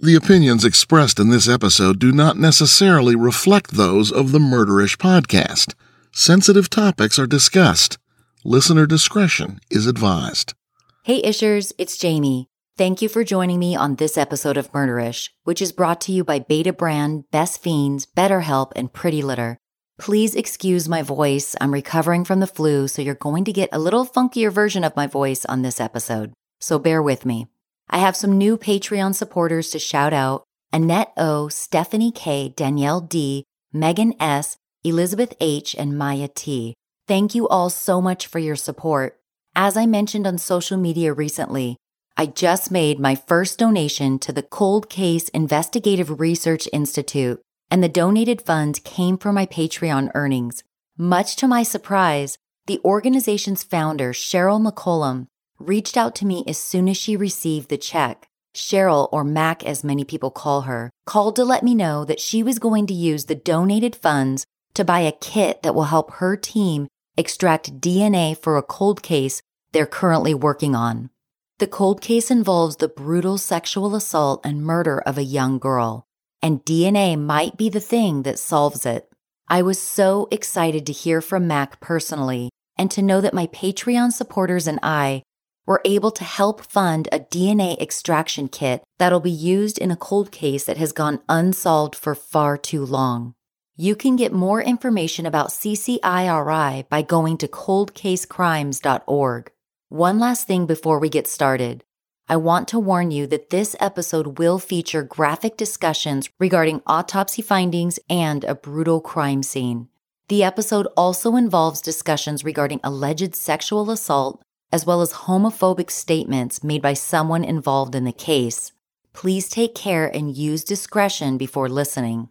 The opinions expressed in this episode do not necessarily reflect those of the Murderish podcast. Sensitive topics are discussed. Listener discretion is advised. Hey Ishers, it's Jami. Thank you for joining me on this episode of Murderish, which is brought to you by Betabrand, Best Fiends, BetterHelp, and Pretty Litter. Please excuse my voice. I'm recovering from the flu, so you're going to get a little funkier version of my voice on this episode. So bear with me. I have some new Patreon supporters to shout out Annette O, Stephanie K, Danielle D, Megan S, Elizabeth H, and Maya T. Thank you all so much for your support. As I mentioned on social media recently, I just made my first donation to the Cold Case Investigative Research Institute, and the donated funds came from my Patreon earnings. Much to my surprise, the organization's founder, Cheryl McCollum, reached out to me as soon as she received the check. Cheryl, or Mac as many people call her, called to let me know that she was going to use the donated funds to buy a kit that will help her team extract DNA for a cold case they're currently working on. The cold case involves the brutal sexual assault and murder of a young girl, and DNA might be the thing that solves it. I was so excited to hear from Mac personally and to know that my Patreon supporters and I were able to help fund a DNA extraction kit that'll be used in a cold case that has gone unsolved for far too long. You can get more information about CCIRI by going to coldcasecrimes.org. One last thing before we get started. I want to warn you that this episode will feature graphic discussions regarding autopsy findings and a brutal crime scene. The episode also involves discussions regarding alleged sexual assault, as well as homophobic statements made by someone involved in the case. Please take care and use discretion before listening.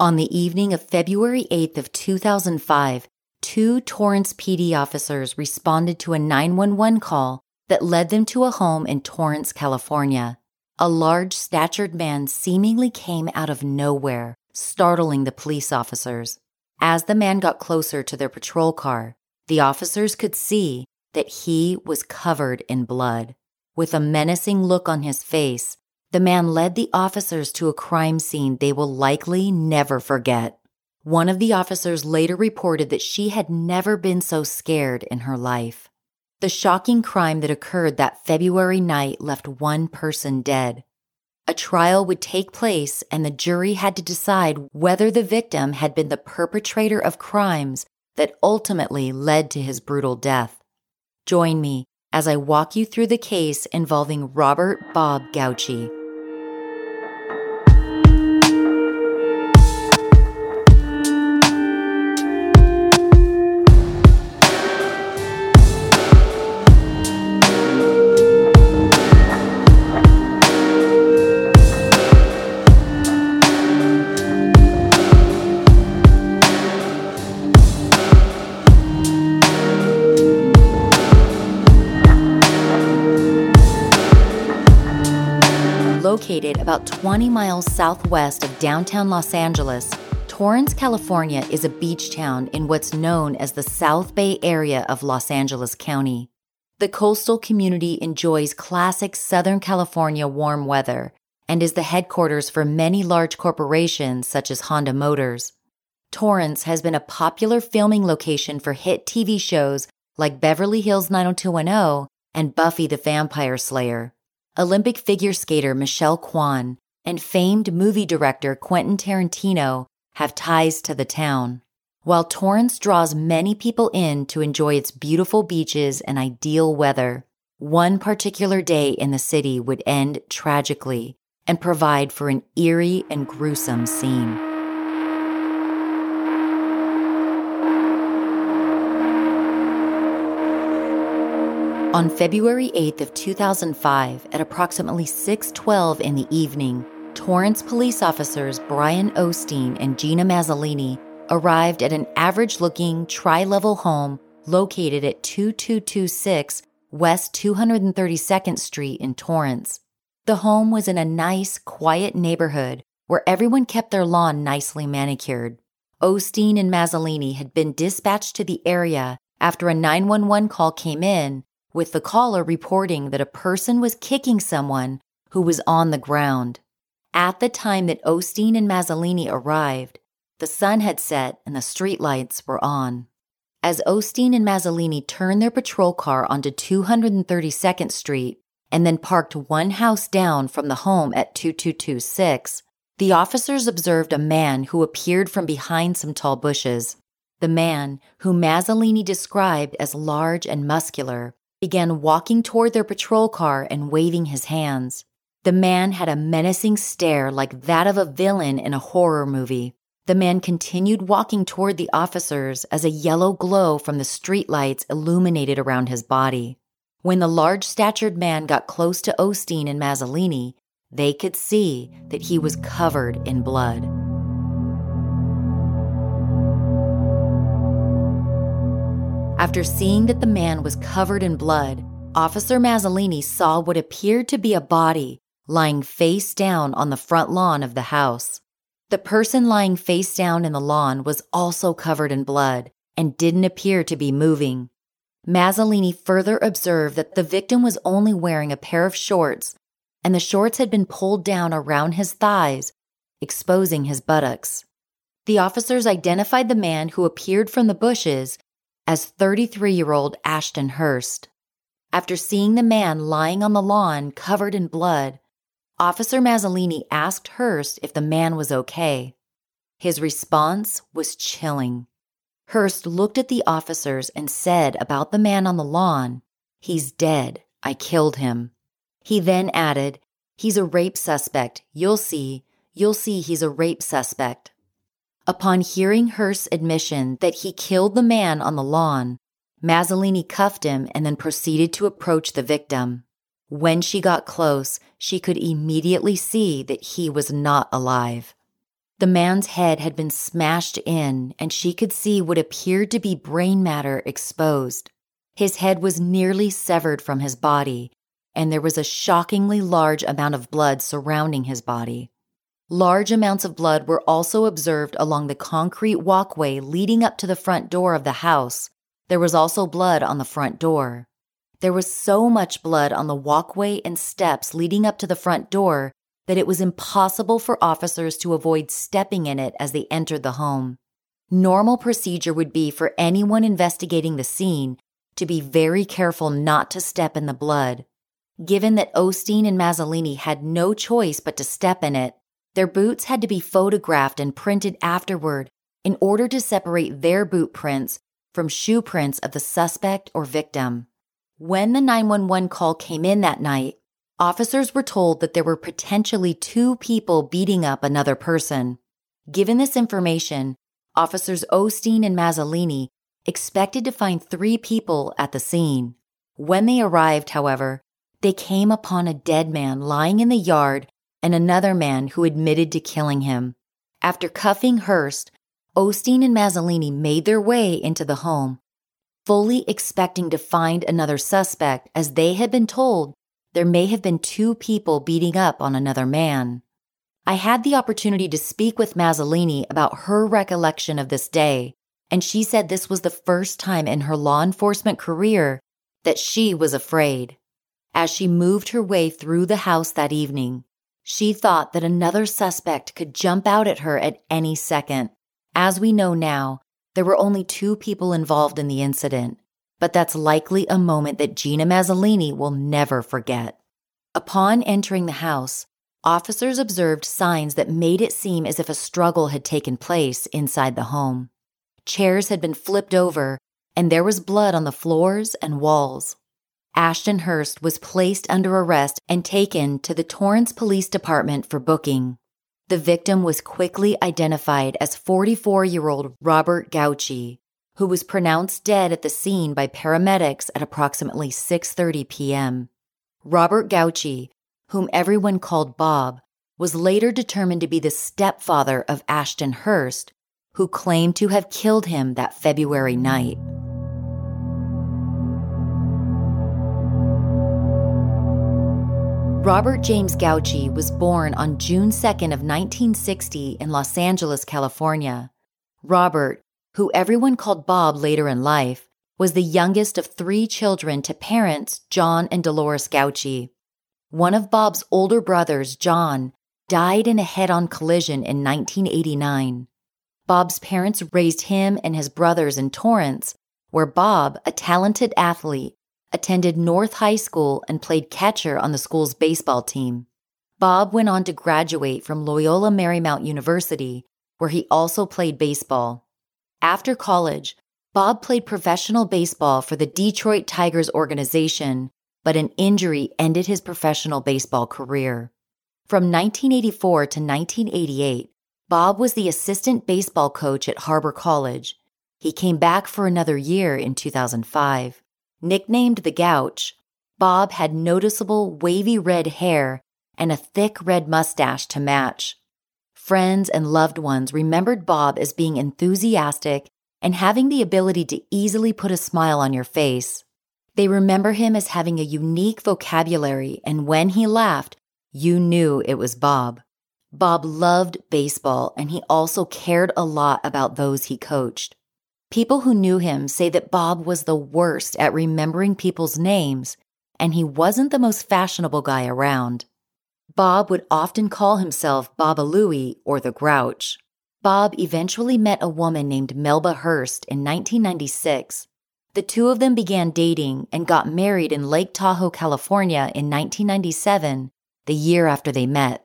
On the evening of February 8th of 2005, two Torrance PD officers responded to a 911 call that led them to a home in Torrance, California. A large statured man seemingly came out of nowhere, startling the police officers. As the man got closer to their patrol car, the officers could see that he was covered in blood. With a menacing look on his face, the man led the officers to a crime scene they will likely never forget. One of the officers later reported that she had never been so scared in her life. The shocking crime that occurred that February night left one person dead. A trial would take place, and the jury had to decide whether the victim had been the perpetrator of crimes that ultimately led to his brutal death. Join me as I walk you through the case involving Robert Bob Gauci. Located about 20 miles southwest of downtown Los Angeles, Torrance, California is a beach town in what's known as the South Bay area of Los Angeles County. The coastal community enjoys classic Southern California warm weather and is the headquarters for many large corporations such as Honda Motors. Torrance has been a popular filming location for hit TV shows like Beverly Hills 90210 and Buffy the Vampire Slayer. Olympic figure skater Michelle Kwan, and famed movie director Quentin Tarantino have ties to the town. While Torrance draws many people in to enjoy its beautiful beaches and ideal weather, one particular day in the city would end tragically and provide for an eerie and gruesome scene. On February 8th of 2005, at approximately 6:12 in the evening, Torrance police officers Brian Osteen and Gina Mazzolini arrived at an average-looking tri-level home located at 2226 West 232nd Street in Torrance. The home was in a nice, quiet neighborhood where everyone kept their lawn nicely manicured. Osteen and Mazzolini had been dispatched to the area after a 911 call came in with the caller reporting that a person was kicking someone who was on the ground. At the time that Osteen and Mazzolini arrived, the sun had set and the streetlights were on. As Osteen and Mazzolini turned their patrol car onto 232nd Street and then parked one house down from the home at 2226, the officers observed a man who appeared from behind some tall bushes. The man, whom Mazzolini described as large and muscular, began walking toward their patrol car and waving his hands. The man had a menacing stare like that of a villain in a horror movie. The man continued walking toward the officers as a yellow glow from the streetlights illuminated around his body. When the large statured man got close to Osteen and Mazzolini, they could see that he was covered in blood. After seeing that the man was covered in blood, Officer Mazzolini saw what appeared to be a body lying face down on the front lawn of the house. The person lying face down in the lawn was also covered in blood and didn't appear to be moving. Mazzolini further observed that the victim was only wearing a pair of shorts, and the shorts had been pulled down around his thighs, exposing his buttocks. The officers identified the man who appeared from the bushes as 33 year old Ashton Hurst. After seeing the man lying on the lawn covered in blood, Officer Mazzolini asked Hurst if the man was okay. His response was chilling. Hurst looked at the officers and said about the man on the lawn, He's dead. I killed him. He then added, He's a rape suspect. You'll see. You'll see he's a rape suspect. Upon hearing Hurst's admission that he killed the man on the lawn, Mazzolini cuffed him and then proceeded to approach the victim. When she got close, she could immediately see that he was not alive. The man's head had been smashed in, and she could see what appeared to be brain matter exposed. His head was nearly severed from his body, and there was a shockingly large amount of blood surrounding his body. Large amounts of blood were also observed along the concrete walkway leading up to the front door of the house. There was also blood on the front door. There was so much blood on the walkway and steps leading up to the front door that it was impossible for officers to avoid stepping in it as they entered the home. Normal procedure would be for anyone investigating the scene to be very careful not to step in the blood. Given that Osteen and Mazzolini had no choice but to step in it, their boots had to be photographed and printed afterward in order to separate their boot prints from shoe prints of the suspect or victim. When the 911 call came in that night, officers were told that there were potentially two people beating up another person. Given this information, officers Osteen and Mazzolini expected to find three people at the scene. When they arrived, however, they came upon a dead man lying in the yard and another man who admitted to killing him. After cuffing Hurst, Osteen and Mazzolini made their way into the home fully expecting to find another suspect, as they had been told there may have been two people beating up on another man. I had the opportunity to speak with Mazzolini about her recollection of this day, and she said this was the first time in her law enforcement career that she was afraid. As she moved her way through the house that evening, she thought that another suspect could jump out at her at any second. As we know now, there were only two people involved in the incident, but that's likely a moment that Gina Mazzolini will never forget. Upon entering the house, officers observed signs that made it seem as if a struggle had taken place inside the home. Chairs had been flipped over, and there was blood on the floors and walls. Ashton Hurst was placed under arrest and taken to the Torrance Police Department for booking. The victim was quickly identified as 44 year old Robert Gauci, who was pronounced dead at the scene by paramedics at approximately 6:30 p.m. Robert Gauci, whom everyone called Bob, was later determined to be the stepfather of Ashton Hurst, who claimed to have killed him that February night. Robert James Gauci was born on June 2nd of 1960 in Los Angeles, California. Robert, who everyone called Bob later in life, was the youngest of three children to parents John and Dolores Gauci. One of Bob's older brothers, John, died in a head on collision in 1989. Bob's parents raised him and his brothers in Torrance, where Bob, a talented athlete, attended North High School and played catcher on the school's baseball team. Bob went on to graduate from Loyola Marymount University, where he also played baseball. After college, Bob played professional baseball for the Detroit Tigers organization, but an injury ended his professional baseball career. From 1984 to 1988, Bob was the assistant baseball coach at Harbor College. He came back for another year in 2005. Nicknamed the Gouch, Bob had noticeable wavy red hair and a thick red mustache to match. Friends and loved ones remembered Bob as being enthusiastic and having the ability to easily put a smile on your face. They remember him as having a unique vocabulary, and when he laughed, you knew it was Bob. Bob loved baseball, and he also cared a lot about those he coached. People who knew him say that Bob was the worst at remembering people's names, and he wasn't the most fashionable guy around. Bob would often call himself Baba Louie or the Grouch. Bob eventually met a woman named Melba Hurst in 1996. The two of them began dating and got married in Lake Tahoe, California in 1997, the year after they met.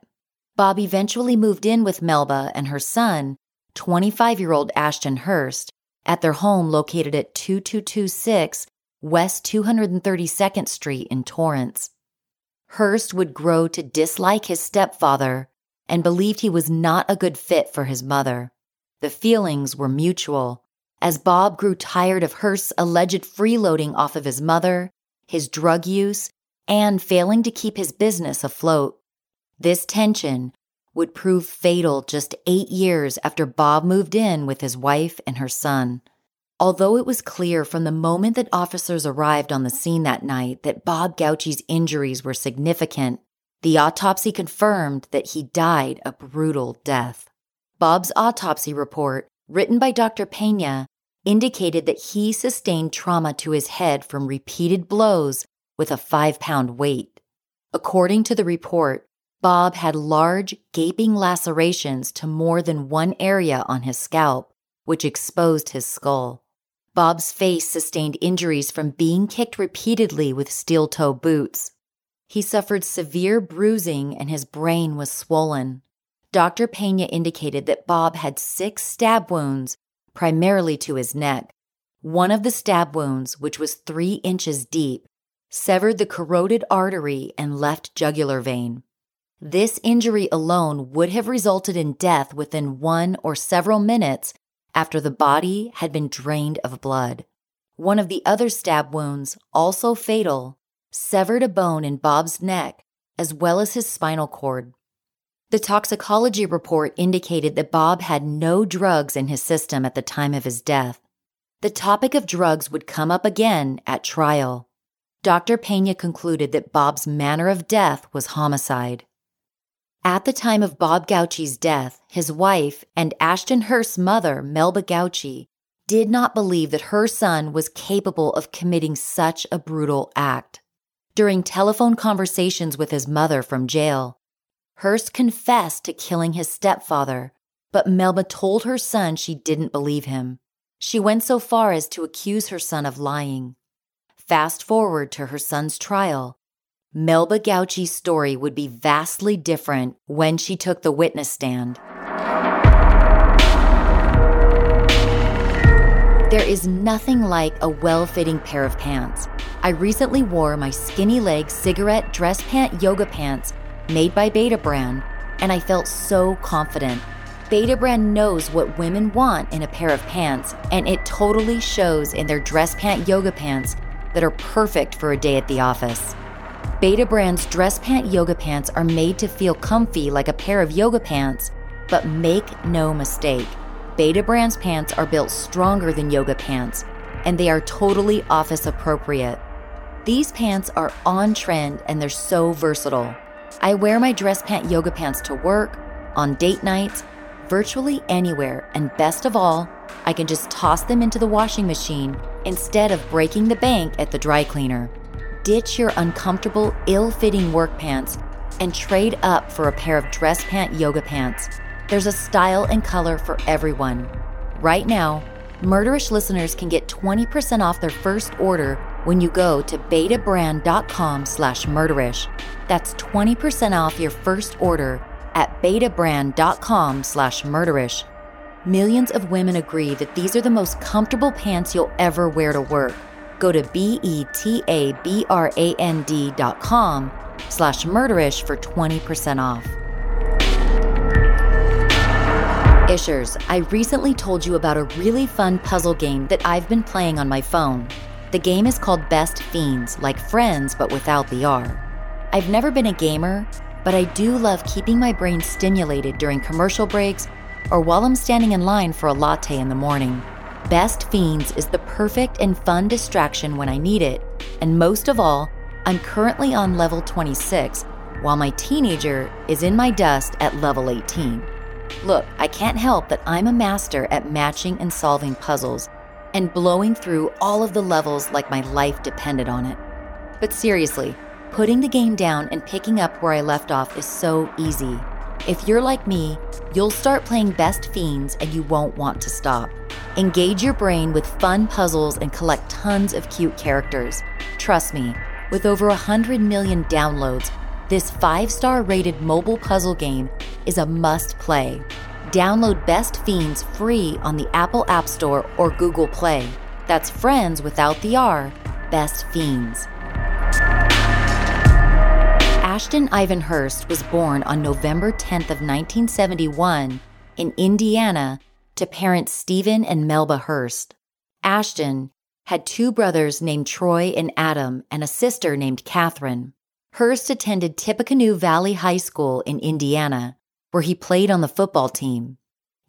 Bob eventually moved in with Melba and her son, 25 year old Ashton Hurst, at their home located at 2226 West 232nd Street in Torrance. Hurst would grow to dislike his stepfather and believed he was not a good fit for his mother. The feelings were mutual, as Bob grew tired of Hurst's alleged freeloading off of his mother, his drug use, and failing to keep his business afloat. This tension would prove fatal just eight years after Bob moved in with his wife and her son. Although it was clear from the moment that officers arrived on the scene that night that Bob Gauci's injuries were significant, the autopsy confirmed that he died a brutal death. Bob's autopsy report, written by Dr. Pena, indicated that he sustained trauma to his head from repeated blows with a five pound weight. According to the report, Bob had large, gaping lacerations to more than one area on his scalp, which exposed his skull. Bob's face sustained injuries from being kicked repeatedly with steel toe boots. He suffered severe bruising and his brain was swollen. Dr. Pena indicated that Bob had six stab wounds, primarily to his neck. One of the stab wounds, which was three inches deep, severed the carotid artery and left jugular vein. This injury alone would have resulted in death within one or several minutes after the body had been drained of blood. One of the other stab wounds, also fatal, severed a bone in Bob's neck as well as his spinal cord. The toxicology report indicated that Bob had no drugs in his system at the time of his death. The topic of drugs would come up again at trial. Dr. Pena concluded that Bob's manner of death was homicide. At the time of Bob Gauci's death, his wife and Ashton Hurst's mother, Melba Gauci, did not believe that her son was capable of committing such a brutal act. During telephone conversations with his mother from jail, Hurst confessed to killing his stepfather, but Melba told her son she didn't believe him. She went so far as to accuse her son of lying. Fast forward to her son's trial, Melba Gauci's story would be vastly different when she took the witness stand. There is nothing like a well fitting pair of pants. I recently wore my skinny leg cigarette dress pant yoga pants made by Betabrand, and I felt so confident. Betabrand knows what women want in a pair of pants, and it totally shows in their dress pant yoga pants that are perfect for a day at the office. Betabrand's dress pant yoga pants are made to feel comfy like a pair of yoga pants, but make no mistake, Betabrand's pants are built stronger than yoga pants, and they are totally office appropriate. These pants are on trend and they're so versatile. I wear my dress pant yoga pants to work, on date nights, virtually anywhere, and best of all, I can just toss them into the washing machine instead of breaking the bank at the dry cleaner. Ditch your uncomfortable, ill fitting work pants and trade up for a pair of dress pant yoga pants. There's a style and color for everyone. Right now, Murderish listeners can get 20% off their first order when you go to betabrand.com slash murderish. That's 20% off your first order at betabrand.com slash murderish. Millions of women agree that these are the most comfortable pants you'll ever wear to work. Go to B-E-T-A-B-R-A-N-D dot com slash murderish for 20% off. Ishers, I recently told you about a really fun puzzle game that I've been playing on my phone. The game is called Best Fiends, like Friends but without the R. I've never been a gamer, but I do love keeping my brain stimulated during commercial breaks or while I'm standing in line for a latte in the morning. Best Fiends is the perfect and fun distraction when I need it, and most of all, I'm currently on level 26, while my teenager is in my dust at level 18. Look, I can't help that I'm a master at matching and solving puzzles and blowing through all of the levels like my life depended on it. But seriously, putting the game down and picking up where I left off is so easy. If you're like me, you'll start playing Best Fiends and you won't want to stop. Engage your brain with fun puzzles and collect tons of cute characters. Trust me, with over 100 million downloads, this five star rated mobile puzzle game is a must play. Download Best Fiends free on the Apple App Store or Google Play. That's friends without the R, Best Fiends. Ashton Ivan Hurst was born on November 10th of 1971 in Indiana to parents Stephen and Melba Hurst. Ashton had two brothers named Troy and Adam and a sister named Catherine. Hurst attended Tippecanoe Valley High School in Indiana, where he played on the football team.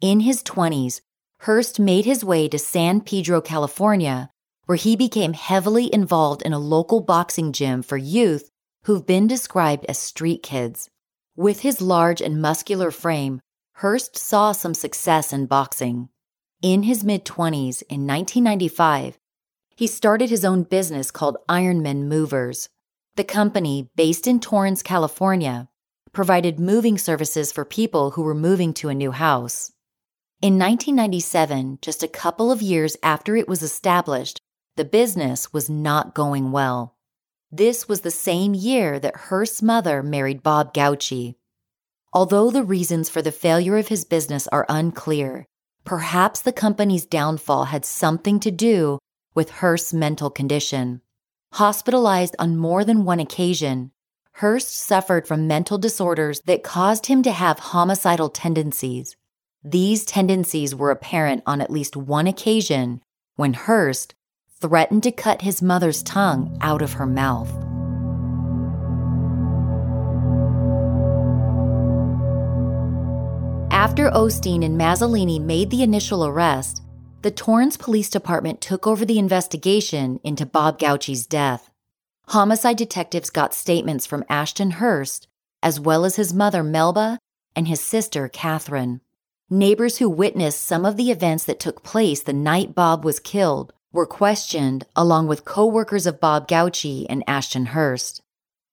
In his 20s, Hurst made his way to San Pedro, California, where he became heavily involved in a local boxing gym for youth who've been described as street kids. With his large and muscular frame, Hurst saw some success in boxing. In his mid 20s, in 1995, he started his own business called Ironman Movers. The company, based in Torrance, California, provided moving services for people who were moving to a new house. In 1997, just a couple of years after it was established, the business was not going well. This was the same year that Hurst's mother married Bob Gauci. Although the reasons for the failure of his business are unclear, perhaps the company's downfall had something to do with Hurst's mental condition. Hospitalized on more than one occasion, Hurst suffered from mental disorders that caused him to have homicidal tendencies. These tendencies were apparent on at least one occasion when Hurst threatened to cut his mother's tongue out of her mouth. After Osteen and Mazzolini made the initial arrest, the Torrance Police Department took over the investigation into Bob Gauci's death. Homicide detectives got statements from Ashton Hurst, as well as his mother Melba and his sister Catherine. Neighbors who witnessed some of the events that took place the night Bob was killed were questioned along with co-workers of Bob Gauci and Ashton Hurst.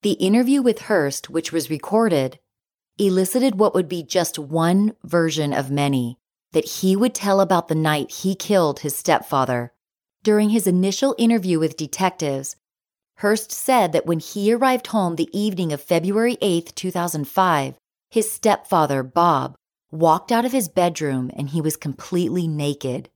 The interview with Hurst, which was recorded, elicited what would be just one version of many that he would tell about the night he killed his stepfather. During his initial interview with detectives, Hurst said that when he arrived home the evening of February 8, 2005, his stepfather, Bob, walked out of his bedroom and he was completely naked.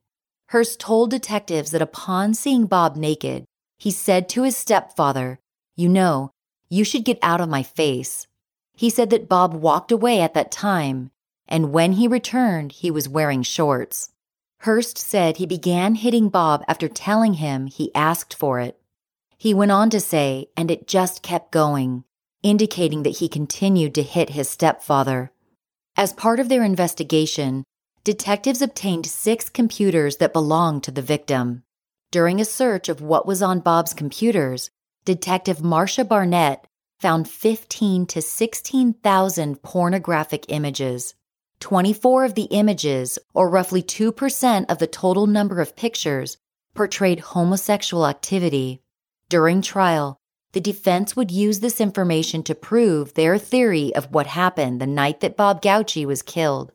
Hurst told detectives that upon seeing Bob naked, he said to his stepfather, You know, you should get out of my face. He said that Bob walked away at that time and when he returned, he was wearing shorts. Hurst said he began hitting Bob after telling him he asked for it. He went on to say, and it just kept going, indicating that he continued to hit his stepfather. As part of their investigation, detectives obtained six computers that belonged to the victim. During a search of what was on Bob's computers, Detective Marcia Barnett found 15 to 16,000 pornographic images. 24 of the images, or roughly 2% of the total number of pictures, portrayed homosexual activity. During trial, the defense would use this information to prove their theory of what happened the night that Bob Gauci was killed.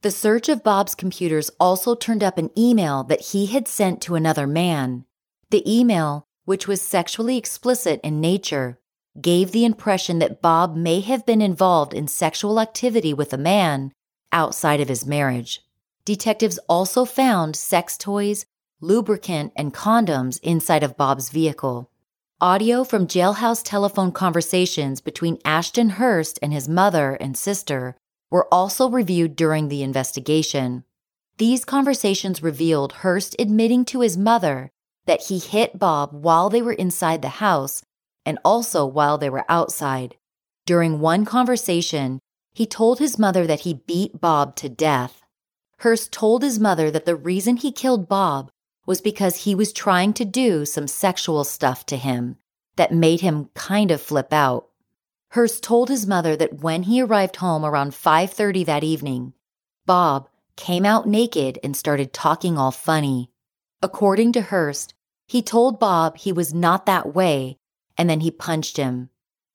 The search of Bob's computers also turned up an email that he had sent to another man. The email, which was sexually explicit in nature, gave the impression that Bob may have been involved in sexual activity with a man outside of his marriage. Detectives also found sex toys, lubricant, and condoms inside of Bob's vehicle. Audio from jailhouse telephone conversations between Ashton Hurst and his mother and sister were also reviewed during the investigation. These conversations revealed Hurst admitting to his mother that he hit Bob while they were inside the house and also while they were outside. During one conversation, he told his mother that he beat Bob to death. Hurst told his mother that the reason he killed Bob was because he was trying to do some sexual stuff to him that made him kind of flip out. Hurst told his mother that when he arrived home around 5:30 that evening, Bob came out naked and started talking all funny. According to Hurst, he told Bob he was not that way and then he punched him.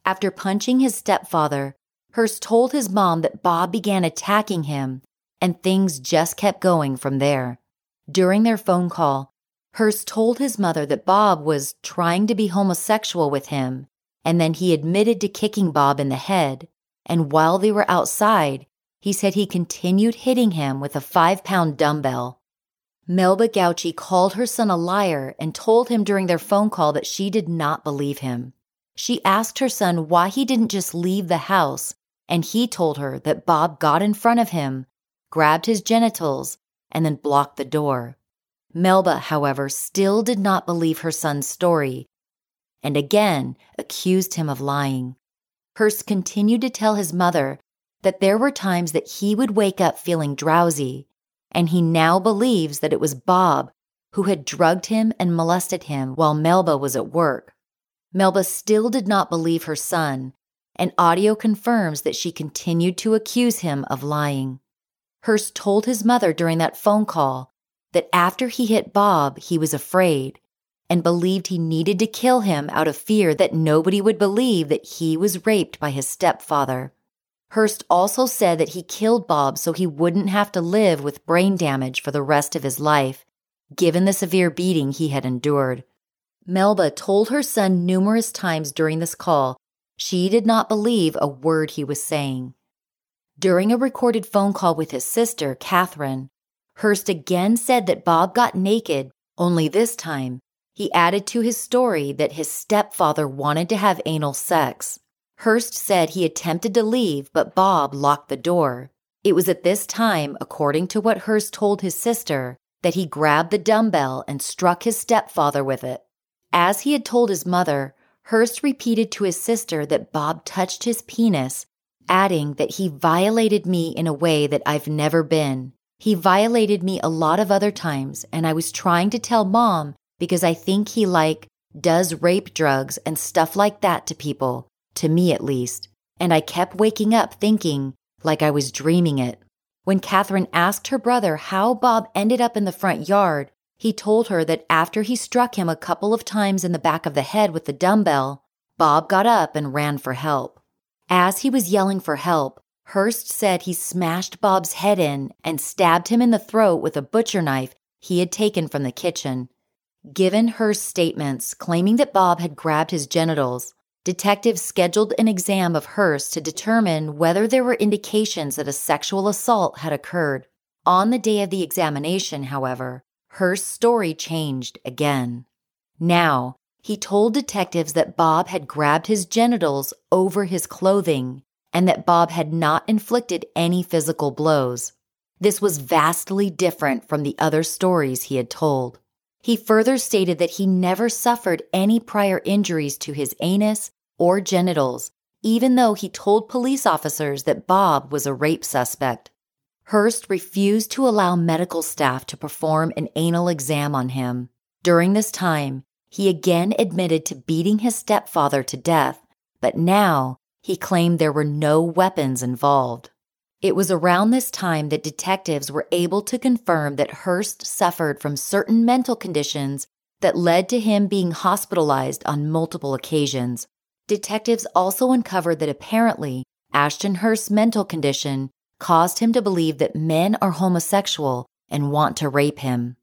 After punching his stepfather, Hurst told his mom that Bob began attacking him and things just kept going from there. During their phone call, Hurst told his mother that Bob was trying to be homosexual with him, and then he admitted to kicking Bob in the head. And while they were outside, he said he continued hitting him with a five pound dumbbell. Melba Gauci called her son a liar and told him during their phone call that she did not believe him. She asked her son why he didn't just leave the house, and he told her that Bob got in front of him, grabbed his genitals, and then blocked the door. Melba, however, still did not believe her son's story and again accused him of lying. Hurst continued to tell his mother that there were times that he would wake up feeling drowsy, and he now believes that it was Bob who had drugged him and molested him while Melba was at work. Melba still did not believe her son, and audio confirms that she continued to accuse him of lying. Hurst told his mother during that phone call that after he hit Bob, he was afraid and believed he needed to kill him out of fear that nobody would believe that he was raped by his stepfather. Hurst also said that he killed Bob so he wouldn't have to live with brain damage for the rest of his life, given the severe beating he had endured. Melba told her son numerous times during this call she did not believe a word he was saying. During a recorded phone call with his sister, Catherine, Hurst again said that Bob got naked, only this time he added to his story that his stepfather wanted to have anal sex. Hurst said he attempted to leave, but Bob locked the door. It was at this time, according to what Hurst told his sister, that he grabbed the dumbbell and struck his stepfather with it. As he had told his mother, Hurst repeated to his sister that Bob touched his penis adding that he violated me in a way that I've never been. He violated me a lot of other times, and I was trying to tell mom because I think he like does rape drugs and stuff like that to people, to me at least. And I kept waking up thinking like I was dreaming it. When Catherine asked her brother how Bob ended up in the front yard, he told her that after he struck him a couple of times in the back of the head with the dumbbell, Bob got up and ran for help. As he was yelling for help, Hurst said he smashed Bob's head in and stabbed him in the throat with a butcher knife he had taken from the kitchen. Given her statements claiming that Bob had grabbed his genitals, detectives scheduled an exam of Hurst to determine whether there were indications that a sexual assault had occurred. On the day of the examination, however, Hurst's story changed again. Now, he told detectives that Bob had grabbed his genitals over his clothing and that Bob had not inflicted any physical blows. This was vastly different from the other stories he had told. He further stated that he never suffered any prior injuries to his anus or genitals, even though he told police officers that Bob was a rape suspect. Hurst refused to allow medical staff to perform an anal exam on him. During this time, he again admitted to beating his stepfather to death, but now he claimed there were no weapons involved. It was around this time that detectives were able to confirm that Hurst suffered from certain mental conditions that led to him being hospitalized on multiple occasions. Detectives also uncovered that apparently Ashton Hurst's mental condition caused him to believe that men are homosexual and want to rape him.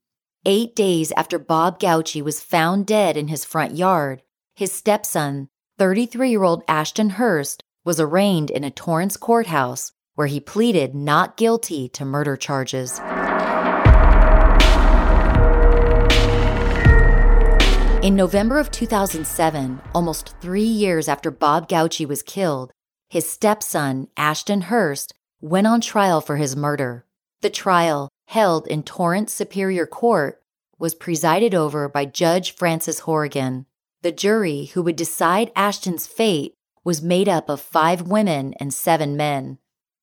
Eight days after Bob Gauci was found dead in his front yard, his stepson, 33 year old Ashton Hurst, was arraigned in a Torrance courthouse where he pleaded not guilty to murder charges. In November of 2007, almost three years after Bob Gauci was killed, his stepson, Ashton Hurst, went on trial for his murder. The trial, held in Torrance Superior Court, was presided over by Judge Francis Hourigan. The jury who would decide Ashton's fate was made up of five women and seven men.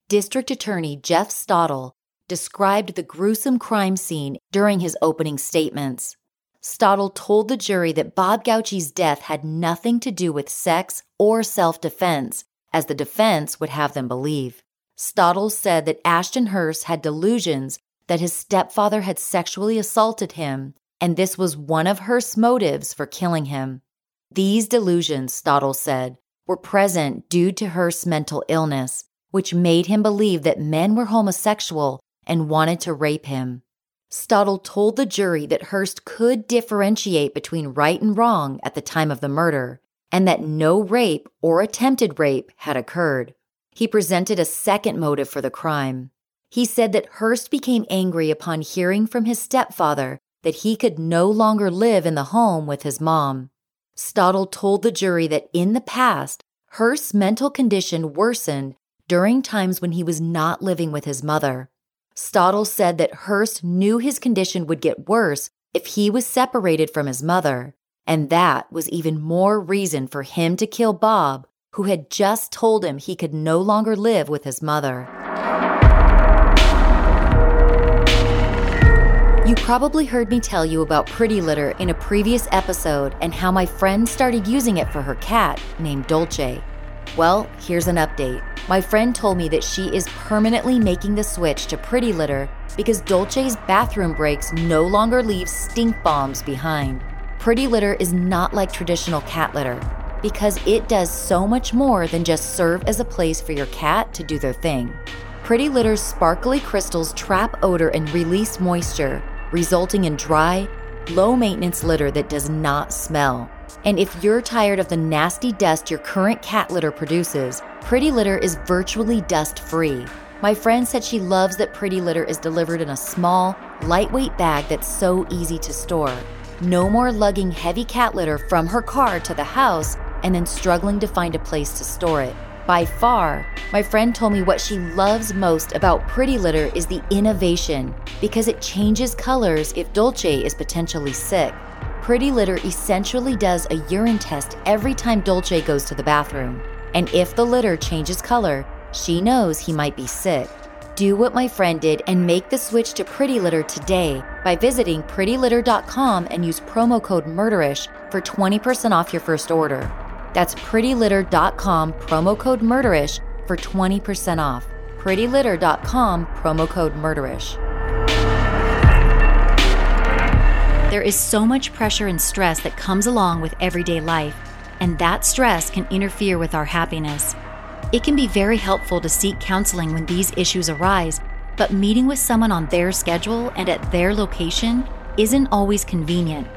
District Attorney Jeff Stautle described the gruesome crime scene during his opening statements. Stautle told the jury that Bob Gauci's death had nothing to do with sex or self defense, as the defense would have them believe. Stautle said that Ashton Hurst had delusions that his stepfather had sexually assaulted him, and this was one of Hurst's motives for killing him. These delusions, Stautle said, were present due to Hurst's mental illness, which made him believe that men were homosexual and wanted to rape him. Stautle told the jury that Hurst could differentiate between right and wrong at the time of the murder, and that no rape or attempted rape had occurred. He presented a second motive for the crime. He said that Hurst became angry upon hearing from his stepfather that he could no longer live in the home with his mom. Stautle told the jury that in the past, Hurst's mental condition worsened during times when he was not living with his mother. Stautle said that Hurst knew his condition would get worse if he was separated from his mother, and that was even more reason for him to kill Bob, who had just told him he could no longer live with his mother. You probably heard me tell you about Pretty Litter in a previous episode and how my friend started using it for her cat named Dolce. Well, here's an update. My friend told me that she is permanently making the switch to Pretty Litter because Dolce's bathroom breaks no longer leave stink bombs behind. Pretty Litter is not like traditional cat litter because it does so much more than just serve as a place for your cat to do their thing. Pretty Litter's sparkly crystals trap odor and release moisture, resulting in dry, low maintenance litter that does not smell. And if you're tired of the nasty dust your current cat litter produces, Pretty Litter is virtually dust free. My friend said she loves that Pretty Litter is delivered in a small, lightweight bag that's so easy to store. No more lugging heavy cat litter from her car to the house and then struggling to find a place to store it. By far, my friend told me what she loves most about Pretty Litter is the innovation because it changes colors if Dolce is potentially sick. Pretty Litter essentially does a urine test every time Dolce goes to the bathroom. And if the litter changes color, she knows he might be sick. Do what my friend did and make the switch to Pretty Litter today by visiting prettylitter.com and use promo code MURDERISH for 20% off your first order. That's prettylitter.com, promo code MURDERISH for 20% off. prettylitter.com, promo code MURDERISH. There is so much pressure and stress that comes along with everyday life, and that stress can interfere with our happiness. It can be very helpful to seek counseling when these issues arise, but meeting with someone on their schedule and at their location isn't always convenient.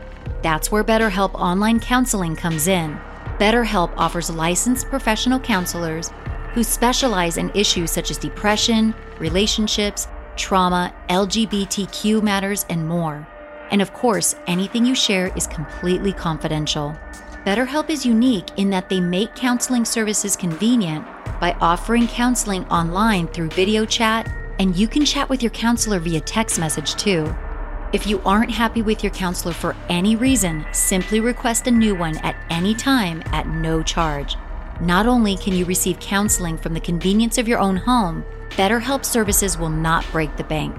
That's where BetterHelp Online Counseling comes in. BetterHelp offers licensed professional counselors who specialize in issues such as depression, relationships, trauma, LGBTQ matters, and more. And of course, anything you share is completely confidential. BetterHelp is unique in that they make counseling services convenient by offering counseling online through video chat, and you can chat with your counselor via text message too. If you aren't happy with your counselor for any reason, simply request a new one at any time at no charge. Not only can you receive counseling from the convenience of your own home, BetterHelp services will not break the bank.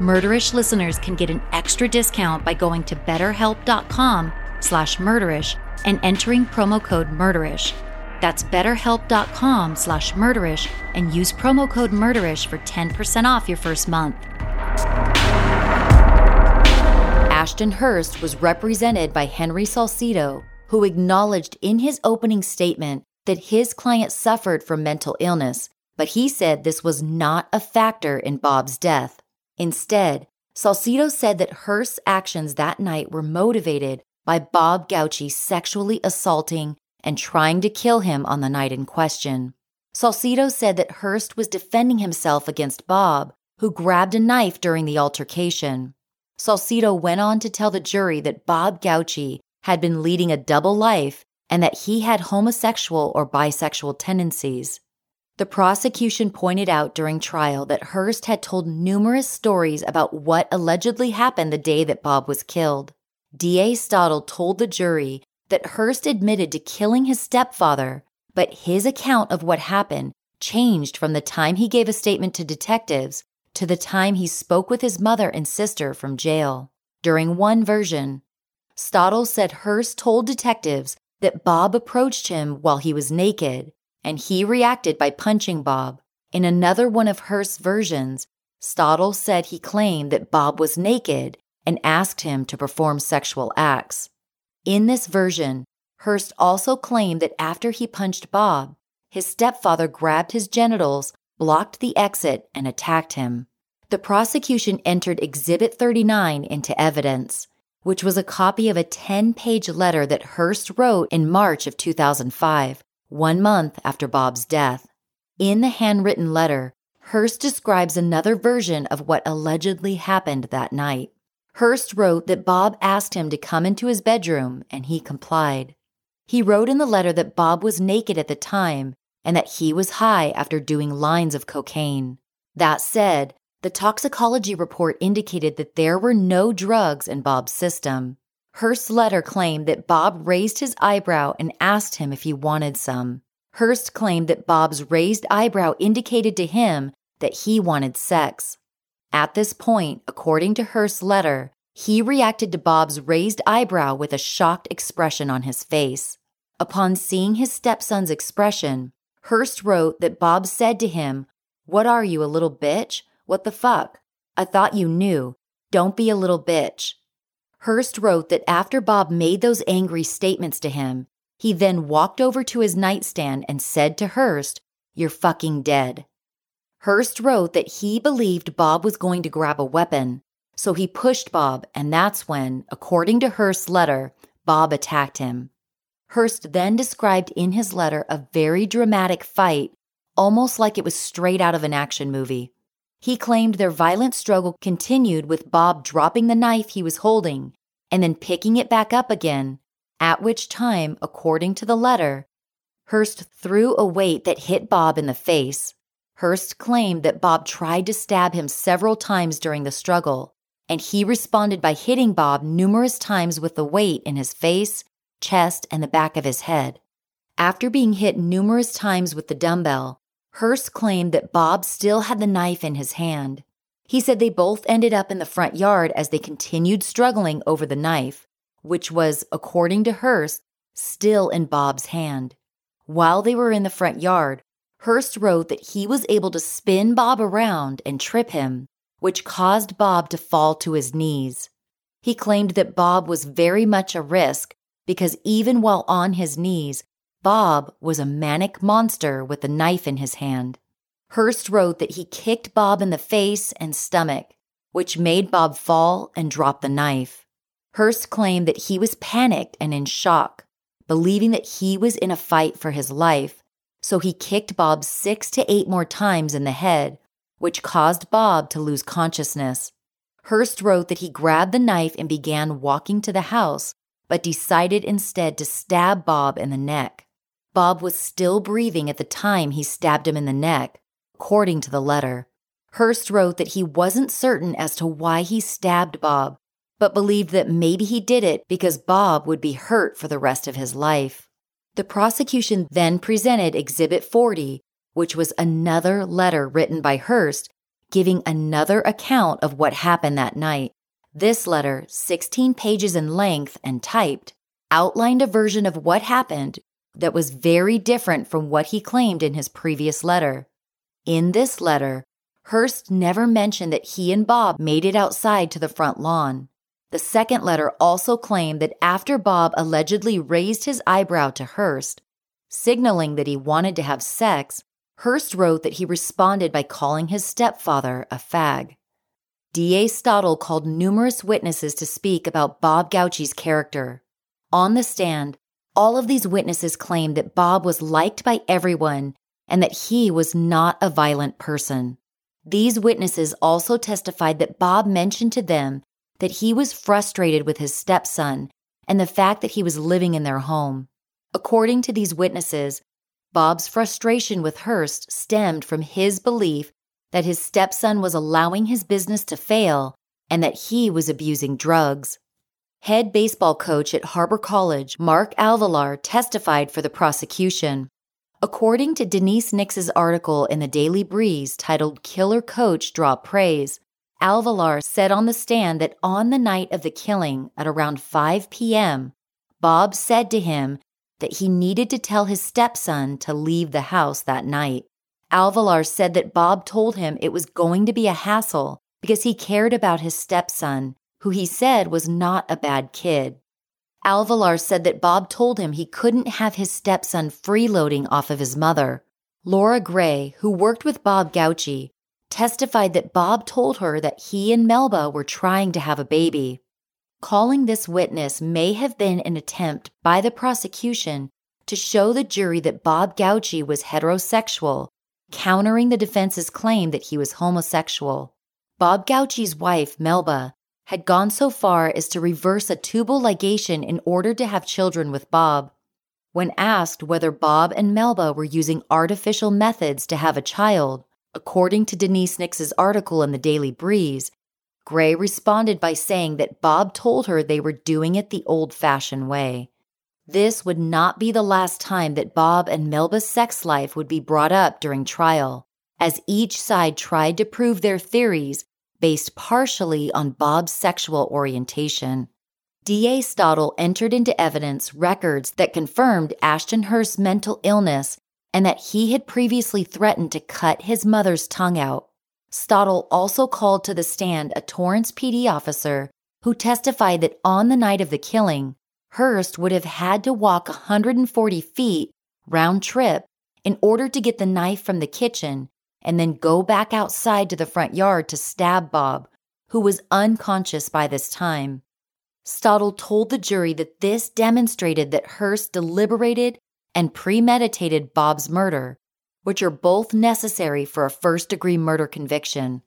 Murderish listeners can get an extra discount by going to betterhelp.com slash murderish and entering promo code murderish. That's betterhelp.com slash murderish and use promo code murderish for 10% off your first month. Ashton Hurst was represented by Henry Salcido, who acknowledged in his opening statement that his client suffered from mental illness, but he said this was not a factor in Bob's death. Instead, Salcido said that Hurst's actions that night were motivated by Bob Gauci sexually assaulting and trying to kill him on the night in question. Salcido said that Hurst was defending himself against Bob, who grabbed a knife during the altercation. Salcido went on to tell the jury that Bob Gauci had been leading a double life and that he had homosexual or bisexual tendencies. The prosecution pointed out during trial that Hurst had told numerous stories about what allegedly happened the day that Bob was killed. D.A. Stottle told the jury that Hurst admitted to killing his stepfather, but his account of what happened changed from the time he gave a statement to detectives to the time he spoke with his mother and sister from jail. During one version, Stottle said Hurst told detectives that Bob approached him while he was naked and he reacted by punching Bob. In another one of Hurst's versions, Stottle said he claimed that Bob was naked and asked him to perform sexual acts. In this version, Hurst also claimed that after he punched Bob, his stepfather grabbed his genitals, blocked the exit, and attacked him. The prosecution entered Exhibit 39 into evidence, which was a copy of a 10 page letter that Hurst wrote in March of 2005 one month after Bob's death. In the handwritten letter, Hurst describes another version of what allegedly happened that night. Hurst wrote that Bob asked him to come into his bedroom, and he complied. He wrote in the letter that Bob was naked at the time and that he was high after doing lines of cocaine. That said, the toxicology report indicated that there were no drugs in Bob's system. Hurst's letter claimed that Bob raised his eyebrow and asked him if he wanted some. Hurst claimed that Bob's raised eyebrow indicated to him that he wanted sex. At this point, according to Hurst's letter, he reacted to Bob's raised eyebrow with a shocked expression on his face. Upon seeing his stepson's expression, Hurst wrote that Bob said to him, What are you, a little bitch? What the fuck? I thought you knew. Don't be a little bitch. Hurst wrote that after Bob made those angry statements to him, he then walked over to his nightstand and said to Hurst, You're fucking dead. Hurst wrote that he believed Bob was going to grab a weapon, so he pushed Bob, and that's when, according to Hurst's letter, Bob attacked him. Hurst then described in his letter a very dramatic fight, almost like it was straight out of an action movie. He claimed their violent struggle continued with Bob dropping the knife he was holding and then picking it back up again, at which time, according to the letter, Hurst threw a weight that hit Bob in the face. Hurst claimed that Bob tried to stab him several times during the struggle, and he responded by hitting Bob numerous times with the weight in his face, chest, and the back of his head. After being hit numerous times with the dumbbell, Hurst claimed that Bob still had the knife in his hand. He said they both ended up in the front yard as they continued struggling over the knife, which was, according to Hurst, still in Bob's hand. While they were in the front yard, Hurst wrote that he was able to spin Bob around and trip him, which caused Bob to fall to his knees. He claimed that Bob was very much a risk because even while on his knees, Bob was a manic monster with a knife in his hand. Hurst wrote that he kicked Bob in the face and stomach, which made Bob fall and drop the knife. Hurst claimed that he was panicked and in shock, believing that he was in a fight for his life, so he kicked Bob six to eight more times in the head, which caused Bob to lose consciousness. Hurst wrote that he grabbed the knife and began walking to the house, but decided instead to stab Bob in the neck. Bob was still breathing at the time he stabbed him in the neck, according to the letter. Hurst wrote that he wasn't certain as to why he stabbed Bob, but believed that maybe he did it because Bob would be hurt for the rest of his life. The prosecution then presented Exhibit 40, which was another letter written by Hurst giving another account of what happened that night. This letter, 16 pages in length and typed, outlined a version of what happened that was very different from what he claimed in his previous letter. In this letter, Hurst never mentioned that he and Bob made it outside to the front lawn. The second letter also claimed that after Bob allegedly raised his eyebrow to Hurst, signaling that he wanted to have sex, Hurst wrote that he responded by calling his stepfather a fag. D.A. Stottle called numerous witnesses to speak about Bob Gauci's character. On the stand, all of these witnesses claimed that Bob was liked by everyone and that he was not a violent person. These witnesses also testified that Bob mentioned to them that he was frustrated with his stepson and the fact that he was living in their home. According to these witnesses, Bob's frustration with Hurst stemmed from his belief that his stepson was allowing his business to fail and that he was abusing drugs. Head baseball coach at Harbor College, Mark Alvalar, testified for the prosecution. According to Denise Nix's article in the Daily Breeze titled Killer Coach Draw Praise, Alvalar said on the stand that on the night of the killing at around 5 p.m., Bob said to him that he needed to tell his stepson to leave the house that night. Alvalar said that Bob told him it was going to be a hassle because he cared about his stepson, who he said was not a bad kid. Alvalar said that Bob told him he couldn't have his stepson freeloading off of his mother. Laura Gray, who worked with Bob Gauci, testified that Bob told her that he and Melba were trying to have a baby. Calling this witness may have been an attempt by the prosecution to show the jury that Bob Gauci was heterosexual, countering the defense's claim that he was homosexual. Bob Gauci's wife, Melba, had gone so far as to reverse a tubal ligation in order to have children with Bob. When asked whether Bob and Melba were using artificial methods to have a child, According to Denise Nix's article in the Daily Breeze, Gray responded by saying that Bob told her they were doing it the old fashioned way. This would not be the last time that Bob and Melba's sex life would be brought up during trial, as each side tried to prove their theories based partially on Bob's sexual orientation. D.A. Stottle entered into evidence records that confirmed Ashton Hurst's mental illness and that he had previously threatened to cut his mother's tongue out. Stottle also called to the stand a Torrance PD officer who testified that on the night of the killing, Hurst would have had to walk 140 feet round trip in order to get the knife from the kitchen and then go back outside to the front yard to stab Bob, who was unconscious by this time. Stottle told the jury that this demonstrated that Hurst deliberated and premeditated Bob's murder, which are both necessary for a first degree murder conviction.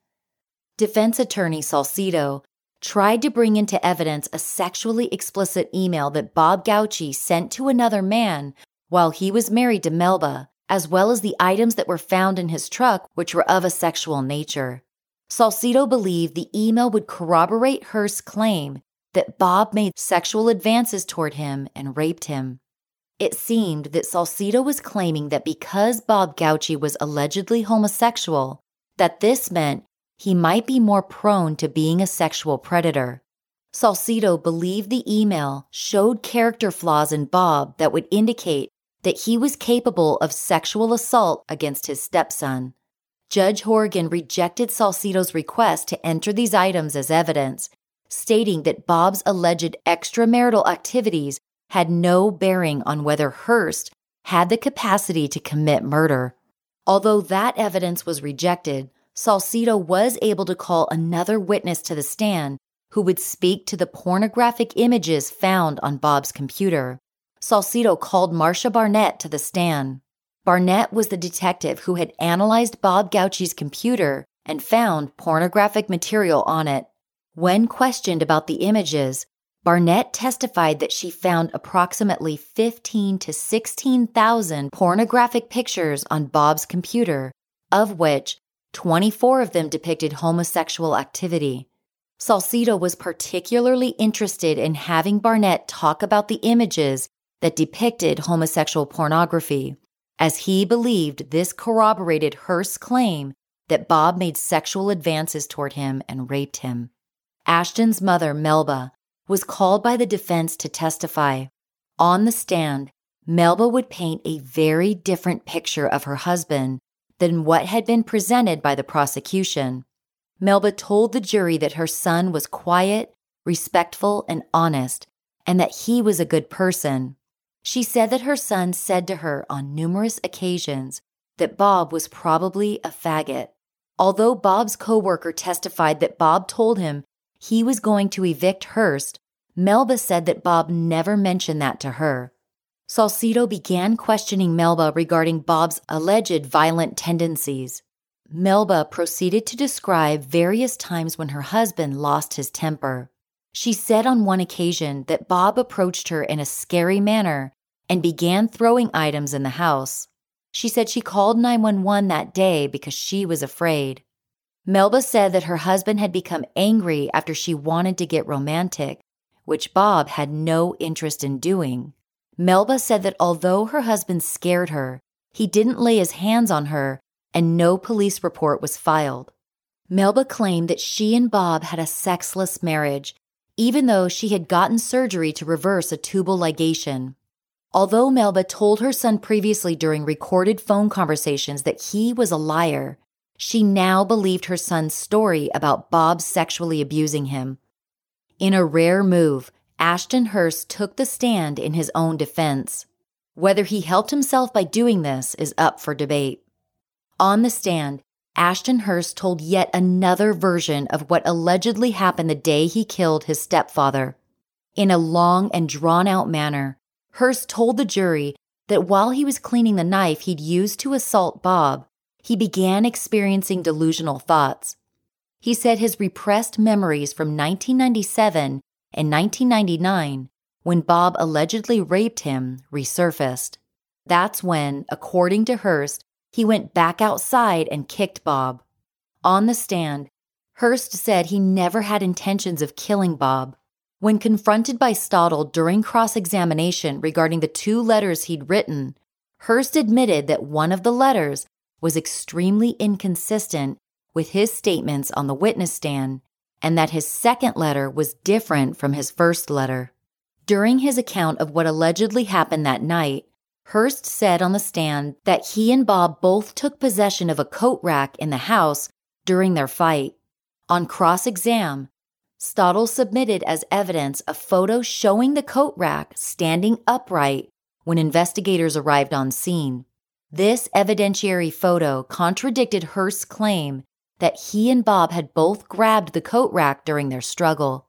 Defense attorney Salcido tried to bring into evidence a sexually explicit email that Bob Gauci sent to another man while he was married to Melba, as well as the items that were found in his truck, which were of a sexual nature. Salcido believed the email would corroborate Hurst's claim that Bob made sexual advances toward him and raped him. It seemed that Salcido was claiming that because Bob Gauci was allegedly homosexual, that this meant he might be more prone to being a sexual predator. Salcido believed the email showed character flaws in Bob that would indicate that he was capable of sexual assault against his stepson. Judge Hourigan rejected Salcido's request to enter these items as evidence, stating that Bob's alleged extramarital activities had no bearing on whether Hurst had the capacity to commit murder. Although that evidence was rejected, Salcido was able to call another witness to the stand who would speak to the pornographic images found on Bob's computer. Salcido called Marcia Barnett to the stand. Barnett was the detective who had analyzed Bob Gauci's computer and found pornographic material on it. When questioned about the images, Barnett testified that she found approximately 15 to 16,000 pornographic pictures on Bob's computer, of which 24 of them depicted homosexual activity. Salcido was particularly interested in having Barnett talk about the images that depicted homosexual pornography, as he believed this corroborated Hurst's claim that Bob made sexual advances toward him and raped him. Ashton's mother, Melba, was called by the defense to testify. On the stand, Melba would paint a very different picture of her husband than what had been presented by the prosecution. Melba told the jury that her son was quiet, respectful, and honest, and that he was a good person. She said that her son said to her on numerous occasions that Bob was probably a faggot. Although Bob's coworker testified that Bob told him he was going to evict Hurst, Melba said that Bob never mentioned that to her. Salcido began questioning Melba regarding Bob's alleged violent tendencies. Melba proceeded to describe various times when her husband lost his temper. She said on one occasion that Bob approached her in a scary manner and began throwing items in the house. She said she called 911 that day because she was afraid. Melba said that her husband had become angry after she wanted to get romantic, which Bob had no interest in doing. Melba said that although her husband scared her, he didn't lay his hands on her and no police report was filed. Melba claimed that she and Bob had a sexless marriage, even though she had gotten surgery to reverse a tubal ligation. Although Melba told her son previously during recorded phone conversations that he was a liar, she now believed her son's story about Bob sexually abusing him. In a rare move, Ashton Hurst took the stand in his own defense. Whether he helped himself by doing this is up for debate. On the stand, Ashton Hurst told yet another version of what allegedly happened the day he killed his stepfather. In a long and drawn out manner, Hurst told the jury that while he was cleaning the knife he'd used to assault Bob, he began experiencing delusional thoughts. He said his repressed memories from 1997 and 1999, when Bob allegedly raped him, resurfaced. That's when, according to Hurst, he went back outside and kicked Bob. On the stand, Hurst said he never had intentions of killing Bob. When confronted by Stottle during cross examination regarding the two letters he'd written, Hurst admitted that one of the letters was extremely inconsistent with his statements on the witness stand and that his second letter was different from his first letter. During his account of what allegedly happened that night, Hurst said on the stand that he and Bob both took possession of a coat rack in the house during their fight. On cross exam, Stottle submitted as evidence a photo showing the coat rack standing upright when investigators arrived on scene. This evidentiary photo contradicted Hurst's claim that he and Bob had both grabbed the coat rack during their struggle.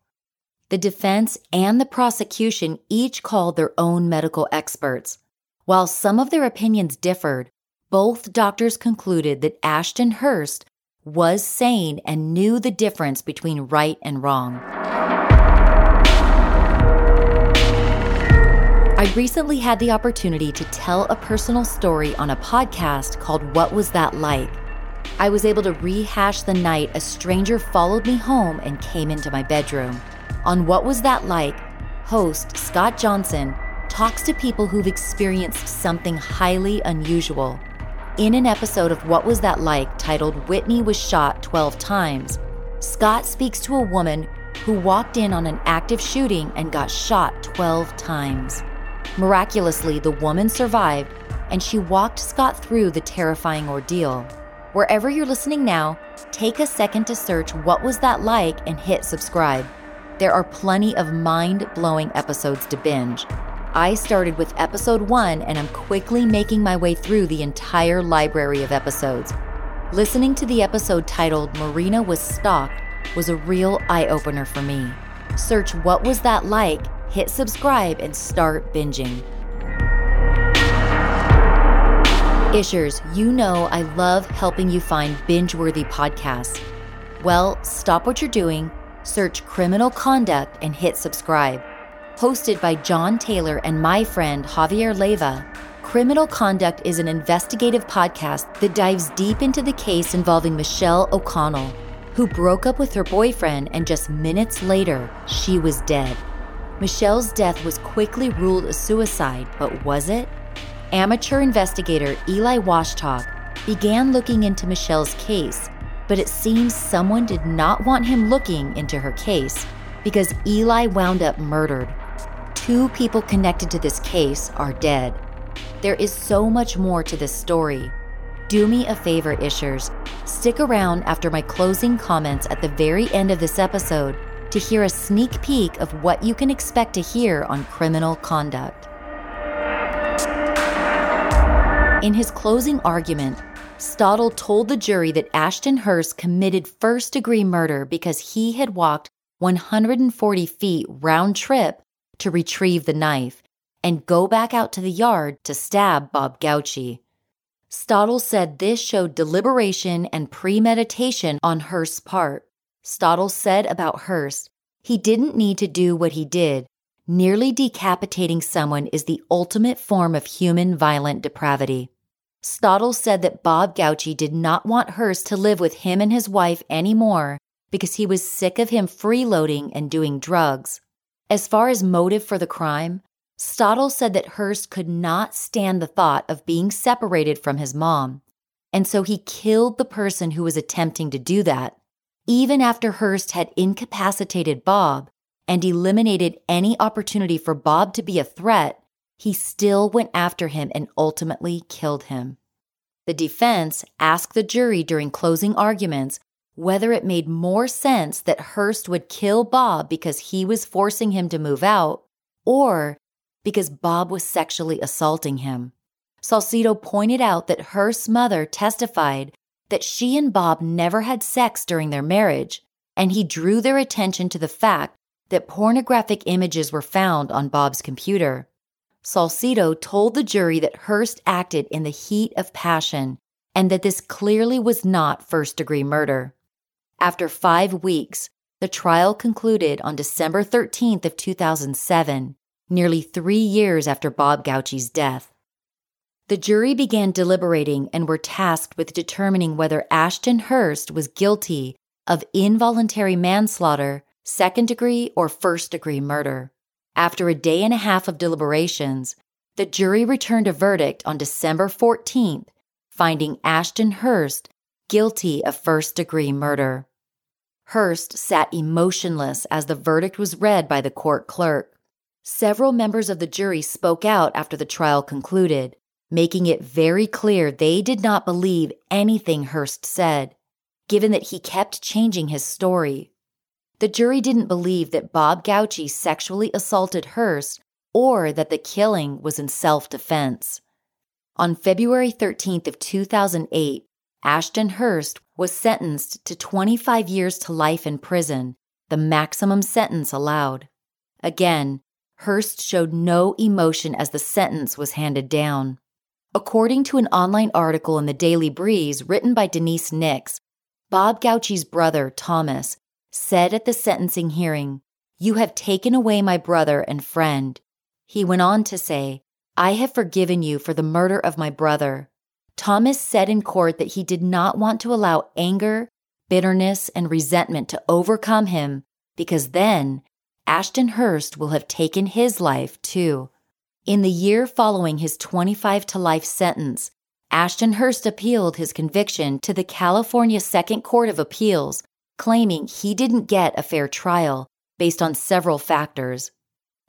The defense and the prosecution each called their own medical experts. While some of their opinions differed, both doctors concluded that Ashton Hurst was sane and knew the difference between right and wrong. I recently had the opportunity to tell a personal story on a podcast called What Was That Like? I was able to rehash the night a stranger followed me home and came into my bedroom. On What Was That Like? host Scott Johnson talks to people who've experienced something highly unusual in an episode of What Was That Like titled Whitney Was Shot 12 Times, Scott speaks to a woman who walked in on an active shooting and got shot 12 times. Miraculously, the woman survived and she walked Scott through the terrifying ordeal. Wherever you're listening now, take a second to search What Was That Like and hit subscribe. There are plenty of mind blowing episodes to binge. I started with episode one and I'm quickly making my way through the entire library of episodes. Listening to the episode titled Marina Was Stalked was a real eye opener for me. Search What Was That Like, hit subscribe, and start binging. Ishers, you know I love helping you find binge worthy podcasts. Well, stop what you're doing, search Criminal Conduct, and hit subscribe hosted by John Taylor and my friend Javier Leiva, Criminal Conduct is an investigative podcast that dives deep into the case involving Michelle O'Connell, who broke up with her boyfriend and just minutes later, she was dead. Michelle's death was quickly ruled a suicide, but was it? Amateur investigator Eli Washtalk began looking into Michelle's case, but it seems someone did not want him looking into her case because Eli wound up murdered two people connected to this case are dead. There is so much more to this story. Do me a favor, Ishers. Stick around after my closing comments at the very end of this episode to hear a sneak peek of what you can expect to hear on criminal conduct. In his closing argument, Staudill told the jury that Ashton Hurst committed first degree murder because he had walked 140 feet round trip to retrieve the knife and go back out to the yard to stab Bob Gauci. Staudill said this showed deliberation and premeditation on Hurst's part. Staudill said about Hurst, he didn't need to do what he did nearly decapitating someone is the ultimate form of human violent depravity. Staudill said that Bob Gauci did not want Hurst to live with him and his wife anymore because he was sick of him freeloading and doing drugs. As far as motive for the crime, Staudill said that Hurst could not stand the thought of being separated from his mom, and so he killed the person who was attempting to do that. Even after Hurst had incapacitated Bob, and eliminated any opportunity for Bob to be a threat, he still went after him and ultimately killed him. The defense asked the jury during closing arguments whether it made more sense that Hurst would kill Bob because he was forcing him to move out or because Bob was sexually assaulting him. Salcido pointed out that Hurst's mother testified that she and Bob never had sex during their marriage, and he drew their attention to the fact that pornographic images were found on Bob's computer. Salcido told the jury that Hurst acted in the heat of passion and that this clearly was not first degree murder. After five weeks, the trial concluded on December 13th of 2007, nearly three years after Bob Gauci's death. The jury began deliberating and were tasked with determining whether Ashton Hurst was guilty of involuntary manslaughter second degree, or first degree murder. After a day and a half of deliberations, the jury returned a verdict on December 14th, finding Ashton Hurst guilty of first degree murder. Hurst sat emotionless as the verdict was read by the court clerk. Several members of the jury spoke out after the trial concluded, making it very clear they did not believe anything Hurst said, given that he kept changing his story. The jury didn't believe that Bob Gauci sexually assaulted Hurst or that the killing was in self-defense. On February 13th of 2008, Ashton Hurst was sentenced to 25 years to life in prison, the maximum sentence allowed. Again, Hurst showed no emotion as the sentence was handed down. According to an online article in the Daily Breeze written by Denise Nix, Bob Gauci's brother, Thomas, said at the sentencing hearing, You have taken away my brother and friend. He went on to say, I have forgiven you for the murder of my brother. Thomas said in court that he did not want to allow anger, bitterness, and resentment to overcome him because then Ashton Hurst will have taken his life too. In the year following his 25 to life sentence, Ashton Hurst appealed his conviction to the California Second Court of Appeals claiming he didn't get a fair trial based on several factors.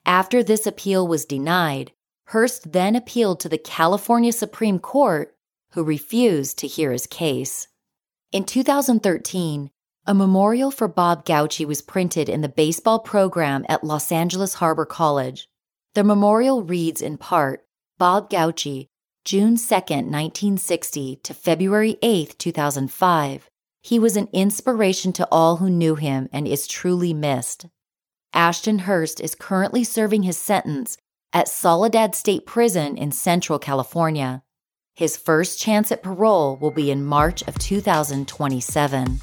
After this appeal was denied, Hurst then appealed to the California Supreme Court, who refused to hear his case. In 2013, a memorial for Bob Gauci was printed in the baseball program at Los Angeles Harbor College. The memorial reads in part Bob Gauci, June 2, 1960 to February 8, 2005, he was an inspiration to all who knew him and is truly missed. Ashton Hurst is currently serving his sentence at Soledad State Prison in Central California. His first chance at parole will be in March of 2027.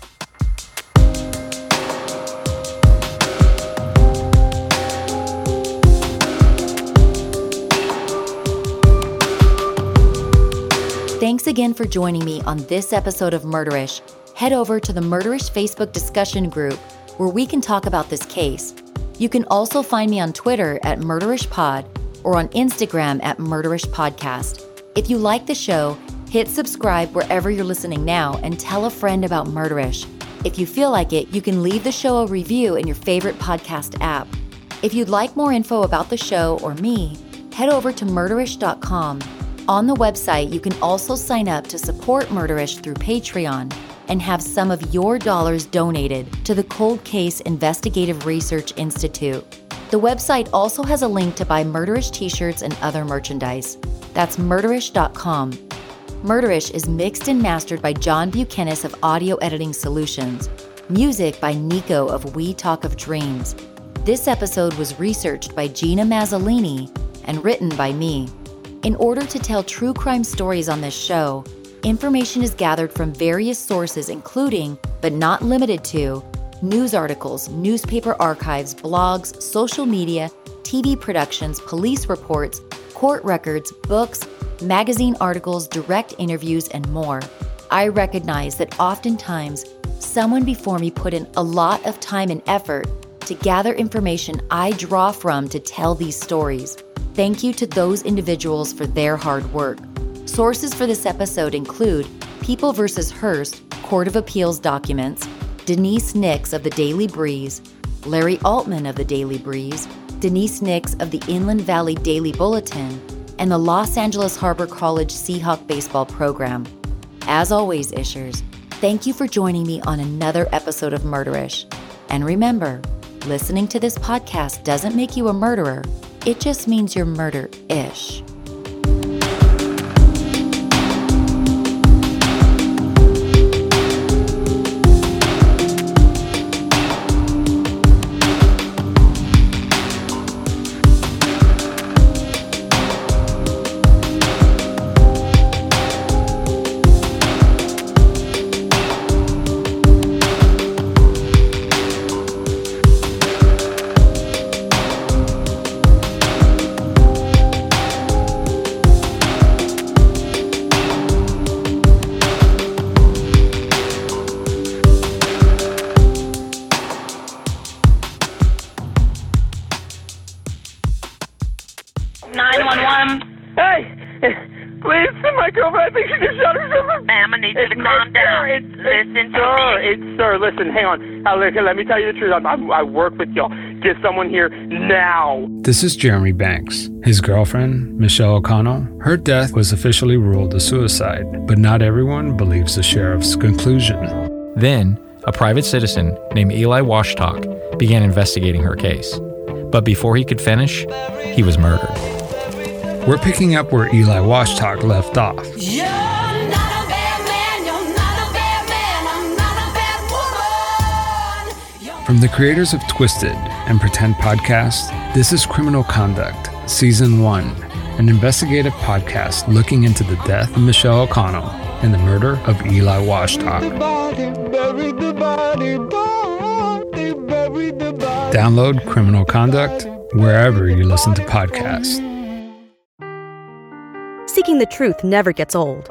Thanks again for joining me on this episode of Murderish head over to the Murderish Facebook discussion group where we can talk about this case. You can also find me on Twitter at MurderishPod or on Instagram at Murderish Podcast. If you like the show, hit subscribe wherever you're listening now and tell a friend about Murderish. If you feel like it, you can leave the show a review in your favorite podcast app. If you'd like more info about the show or me, head over to murderish.com. On the website, you can also sign up to support Murderish through Patreon and have some of your dollars donated to the Cold Case Investigative Research Institute. The website also has a link to buy Murderish t shirts and other merchandise. That's murderish.com. Murderish is mixed and mastered by John Bukenas of Audio Editing Solutions. Music by Nico of We Talk of Dreams. This episode was researched by Gina Mazzolini and written by me. In order to tell true crime stories on this show, information is gathered from various sources, including, but not limited to, news articles, newspaper archives, blogs, social media, TV productions, police reports, court records, books, magazine articles, direct interviews, and more. I recognize that oftentimes someone before me put in a lot of time and effort to gather information I draw from to tell these stories. Thank you to those individuals for their hard work. Sources for this episode include People vs. Hurst, Court of Appeals documents, Denise Nix of the Daily Breeze, Larry Altman of the Daily Breeze, Denise Nix of the Inland Valley Daily Bulletin, and the Los Angeles Harbor College Seahawk baseball program. As always, Ishers, thank you for joining me on another episode of Murderish. And remember, listening to this podcast doesn't make you a murderer, it just means you're murder ish. Listen, hang on. Let me tell you the truth. I, I, I work with y'all. Get someone here now. This is Jeremy Banks. His girlfriend, Michelle O'Connell, her death was officially ruled a suicide, but not everyone believes the sheriff's conclusion. Then, a private citizen named Eli Washtalk began investigating her case. But before he could finish, he was murdered. We're picking up where Eli Washtalk left off. You're From the creators of Twisted and Pretend podcast, this is Criminal Conduct, Season 1, an investigative podcast looking into the death of Michelle O'Connell and the murder of Eli Washtalk. Download Criminal Conduct wherever you listen to podcasts. Seeking the truth never gets old.